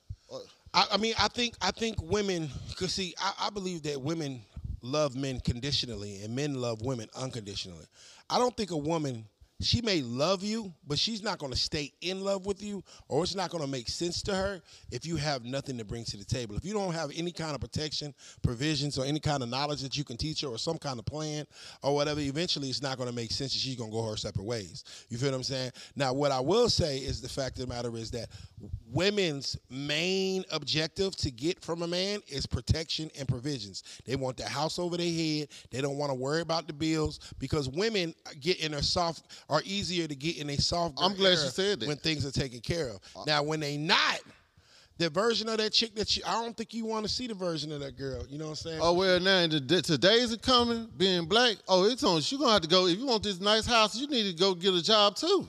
I, I mean, I think I think women, cause see, I, I believe that women love men conditionally and men love women unconditionally. I don't think a woman she may love you, but she's not going to stay in love with you, or it's not going to make sense to her if you have nothing to bring to the table. If you don't have any kind of protection, provisions, or any kind of knowledge that you can teach her, or some kind of plan, or whatever, eventually it's not going to make sense, and she's going to go her separate ways. You feel what I'm saying? Now, what I will say is the fact of the matter is that women's main objective to get from a man is protection and provisions. They want the house over their head. They don't want to worry about the bills because women get in a soft are easier to get in a soft. I'm glad you said that. when things are taken care of. Uh, now, when they not. The version of that chick that you, I don't think you want to see the version of that girl. You know what I'm saying? oh well, now the, the, today's are coming, being black. Oh, it's on. You gonna have to go if you want this nice house. You need to go get a job too.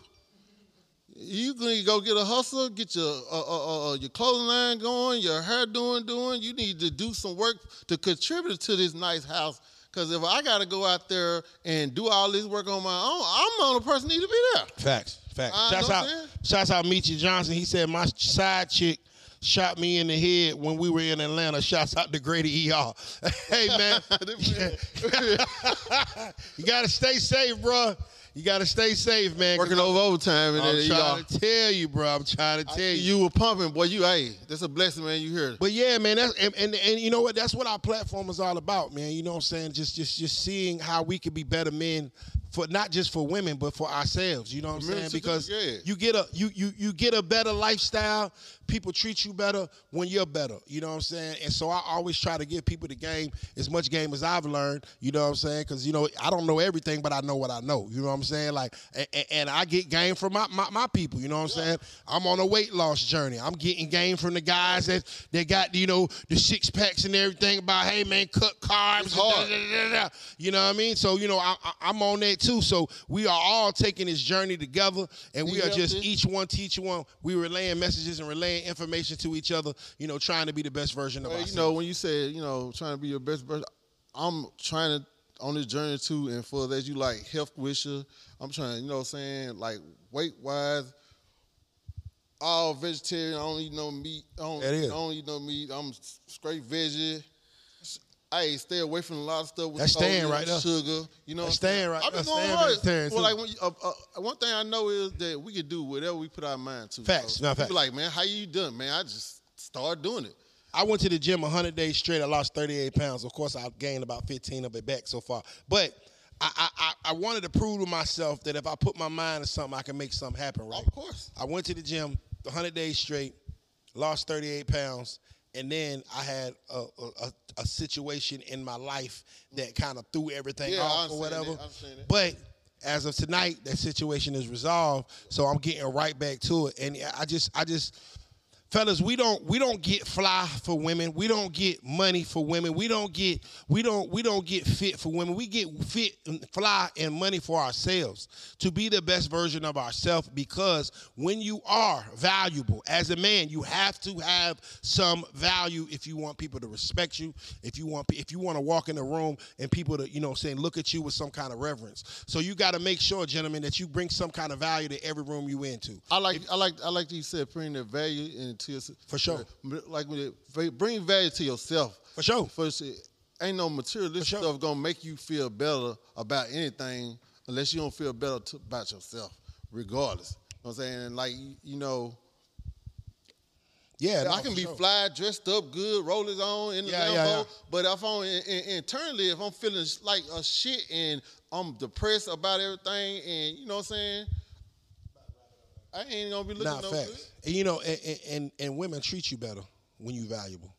You gonna go get a hustle, get your uh, uh, uh, your clothing line going, your hair doing, doing. You need to do some work to contribute to this nice house. Because if I got to go out there and do all this work on my own, I'm the only person need to be there. Facts, facts. I Shouts out, shouts out, Meechie Johnson. He said my side chick shot me in the head when we were in Atlanta. Shouts out to Grady ER. hey man, you gotta stay safe, bro. You gotta stay safe, man. Working over overtime and I'm then trying to tell you, bro. I'm trying to tell see you. you were pumping, boy. You, hey, that's a blessing, man. You hear? But yeah, man, that's and, and and you know what? That's what our platform is all about, man. You know what I'm saying? Just just just seeing how we could be better men for not just for women, but for ourselves. You know what I'm saying? Because yeah. you get a you you you get a better lifestyle. People treat you better when you're better. You know what I'm saying? And so I always try to give people the game as much game as I've learned. You know what I'm saying? Because you know I don't know everything, but I know what I know. You know what I'm saying? Like, and, and I get game from my, my my people. You know what I'm saying? I'm on a weight loss journey. I'm getting game from the guys that that got you know the six packs and everything. About hey man, cut carbs. Da. You know what I mean? So you know I, I, I'm on that too. So we are all taking this journey together, and we are just each one teach one. We relaying messages and relaying information to each other. You know, trying to be the best version of Well, ourselves. you know, when you said, you know, trying to be your best version, I'm trying to on this journey too, and for that you like health wisher. I'm trying, you know, what I'm saying like weight wise, all vegetarian. I don't eat no meat. I don't. I don't eat no meat. I'm straight veggie. Hey, stay away from a lot of stuff with That's staying right there. sugar. You know, That's what I'm saying? staying right- I've been going hard. vegetarian, Well, like when you, uh, uh, one thing I know is that we can do whatever we put our mind to. Facts. No, people facts. like, man, how you doing, man? I just start doing it. I went to the gym 100 days straight. I lost 38 pounds. Of course, I gained about 15 of it back so far. But I, I, I- I wanted to prove to myself that if I put my mind to something, I can make something happen, right? Of course. I went to the gym 100 days straight, lost 38 pounds, and then I had a, a, a, situation in my life that kind of threw everything Yeah, off or understand whatever. that. I understand that. But as of tonight, that situation is resolved, so I'm getting right back to it. And I just, I just, fellas, we don't, we don't get fly for women. We don't get money for women. We don't get, we don't, we don't get fit for women. We get fit, and fly, and money for ourselves to be the best version of ourselves. Because when you are valuable as a man, you have to have some value if you want people to respect you. If you want, if you want to walk in the room and people to, you know, saying look at you with some kind of reverence. So you got to make sure, gentlemen, that you bring some kind of value to every room you into. I like I like I like you said bring the value into your, For sure. Like bring value to yourself. For sure. It ain't no materialistic sure. stuff gonna make you feel better about anything unless you don't feel better to, about yourself, regardless. You know what I'm saying? And like you- you know, Yeah, no, I can be sure. fly, dressed up, good, rollers on in the Yeah, Lambo. yeah, yeah. But if I'm in, in, internally, if I'm feeling like a shit and I'm depressed about everything, and you know what I'm saying, I ain't gonna be looking Nah, no facts. good. And you know, and, and- and women treat you better when you valuable.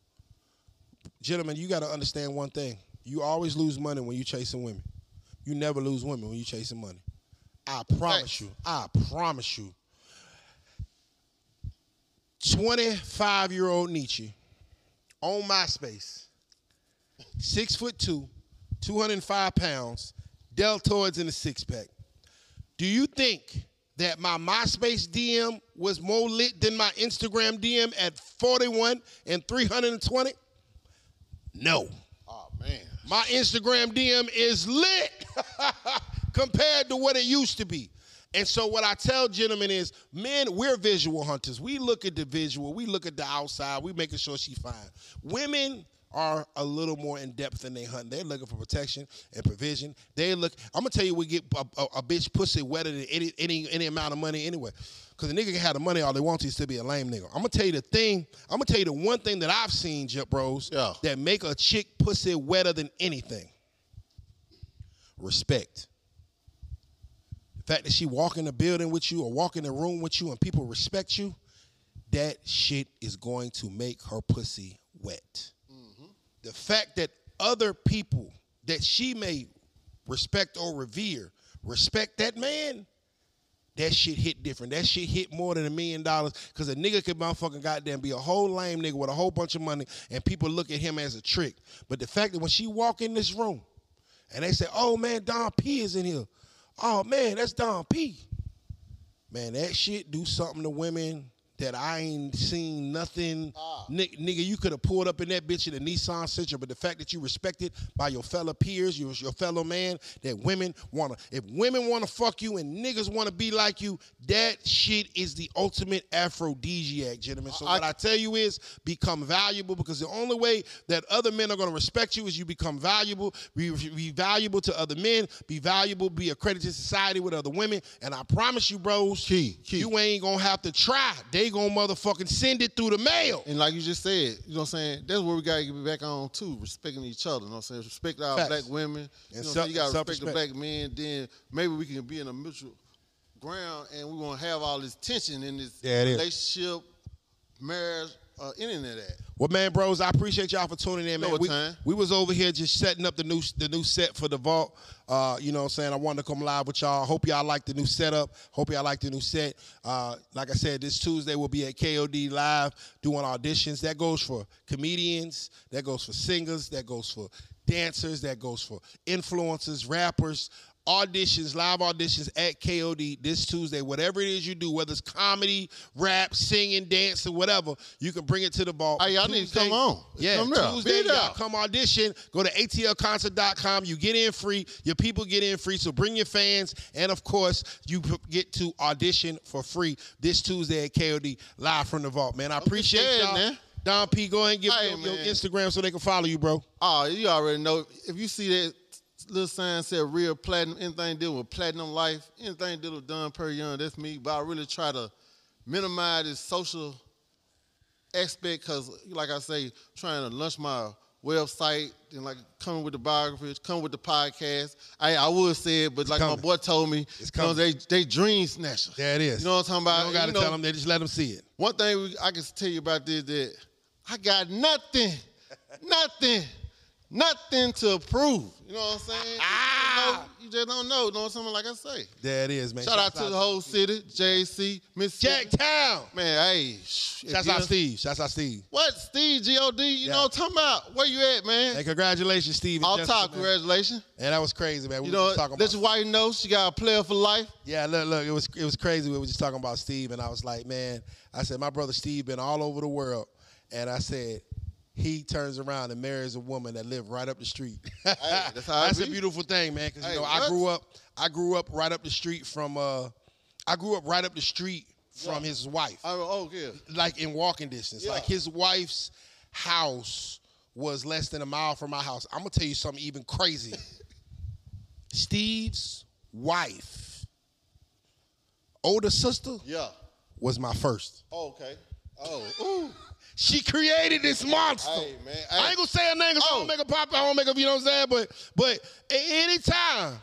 Gentlemen, you got to understand one thing: you always lose money when you're chasing women. You never lose women when you're chasing money. I promise you. I promise you. Twenty-five-year-old Niche on MySpace, six foot two, two hundred and five pounds, deltoids in a six pack. Do you think that my MySpace DM was more lit than my Instagram DM at 41 and 320? No. Oh man. My Instagram DM is lit compared to what it used to be. And so what I tell gentlemen is, men, we're visual hunters. We look at the visual, we look at the outside, we making sure she's fine. Women are a little more in depth than they hunt. They're looking for protection and provision. They look. I'm gonna tell you, we get a, a, a bitch pussy wetter than any any any amount of money anyway. Cause a nigga can have the money all they want to, still be a lame nigga. I'm gonna tell you the thing. I'm gonna tell you the one thing that I've seen, Jip Bros, Yeah. that make a chick pussy wetter than anything. Respect. The fact that she walk in the building with you or walk in the room with you and people respect you, that shit is going to make her pussy wet. The fact that other people that she may respect or revere respect that man, that shit hit different. That shit hit more than a million dollars because a nigga could motherfucking goddamn be a whole lame nigga with a whole bunch of money and people look at him as a trick. But the fact that when she walk in this room and they say, oh man, Don P is in here. Oh man, that's Don P. Man, that shit do something to women that I ain't seen nothing. Ah. Ni- nigga, you could have pulled up in that bitch in a Nissan Sentra, but the fact that you respected by your fellow peers, your, your fellow man, that women wanna, if women wanna fuck you and niggas wanna be like you, that shit is the ultimate aphrodisiac, gentlemen. So what I tell you is become valuable because the only way that other men are gonna respect you is you become valuable, be, be valuable to other men, be valuable, be accredited to society with other women. And I promise you, bros, Key, key. you ain't gonna have to try. They gonna motherfucking send it through the mail. And like you just said, you know what I'm saying? That's where we gotta get back on too, respecting each other. You know what I'm saying? Respect our Facts. black women. You And know what I'm self- saying? You gotta respect the black men, then maybe we can be in a mutual ground and we gonna have all this tension in this Yeah, it is. relationship, marriage, or any of that. Well, man, bros, I appreciate y'all for tuning in, man. what We, time. we was over here just setting up the new the new set for the vault. Uh, you know what I'm saying? I wanted to come live with y'all. Hope y'all like the new setup. Hope y'all like the new set. Uh, like I said, this Tuesday we'll be at KOD live doing auditions. That goes for comedians, that goes for singers, that goes for dancers, that goes for influencers, rappers. Auditions, live auditions at KOD this Tuesday. Whatever it is you do, whether it's comedy, rap, singing, dancing, whatever, you can bring it to the vault. Hey, y'all need to come on. Yeah, Come. Tuesday, y'all come audition. Go to atlconcert.com. You get in free. Your people get in free. So bring your fans. And of course, you get to audition for free this Tuesday at KOD live from the vault, man. I appreciate scared, y'all. man. Don P, go ahead and give Hey, your, your. Instagram so they can follow you, bro. Oh, you already know. If you see that little sign said real platinum, anything dealing with platinum life, anything dealing with Don Per Young, that's me. But I really try to minimize this social aspect because, like I say, trying to launch my website and like coming with the biographies, coming with the podcast. I I would say it, but like coming. my boy told me, It's you know, coming. they they dream snatchers. There it is. You know what I'm talking about? You don't got to You know- tell them. They just let them see it. one thing we, I can tell you about this that I got nothing, nothing, nothing to prove. You know what I'm saying? Ah. You, just don't know. You know what I'm saying? Like I say. There it is, man. Shout out to the whole city, JC, Mississippi. Jacktown. Man, hey. Shout out Steve. Shout out Steve. What? Steve, G-O-D, you Yeah. know what I'm talking about? Where you at, man? Hey, congratulations, Steve. All talk. man. Congratulations. And that was crazy, man. We You were know, just talking let about your you know she got a player for life. Yeah, look, look, it was it was crazy. We were just talking about Steve, and I was like, man, I said my brother Steve been all over the world, and I said he turns around and marries a woman that lived right up the street. that's how That's a be. beautiful thing, man. Because Hey, you know I grew up, I grew up right up the street from, uh, I grew up right up the street from Yeah. his wife, I, oh, yeah. like in walking distance. Yeah. Like his wife's house was less than a mile from my house. I'm gonna tell you something even crazy. Steve's wife, older sister, Yeah. was my first. Oh, okay. Oh, ooh. She created this monster. Hey, man. I ain't gonna say her name 'cause I Oh. don't make a pop. I don't make a, you know what I'm saying? But but a- anytime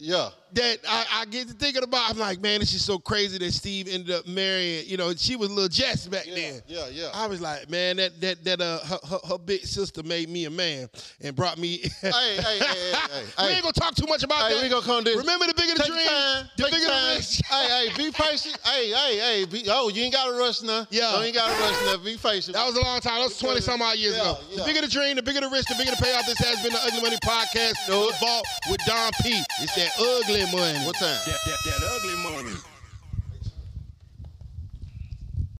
Yeah. That I, I get to thinking about, I'm like, man, this is so crazy that Steve ended up marrying. You know, she was little Jess back Yeah, then. yeah, yeah. I was like, man, that that that uh her, her, her big sister made me a man and brought me. hey, hey, hey, hey, hey. we ain't gonna talk too much about Hey, that. we gonna come this. Remember the bigger the Take dream, time. the Take bigger your the risk. hey, hey, be patient. hey, hey, hey. Be, oh, you ain't got to rush now. Yeah. No, you ain't got to rush now. Be patient. That was a long time. That was 20 some odd years Yeah, ago. yeah. The bigger the dream, the bigger the risk, the bigger the payoff. This has been the Ugly Money Podcast. No. The Vault with Don P. It's that ugly money. what time? That, that, that ugly money.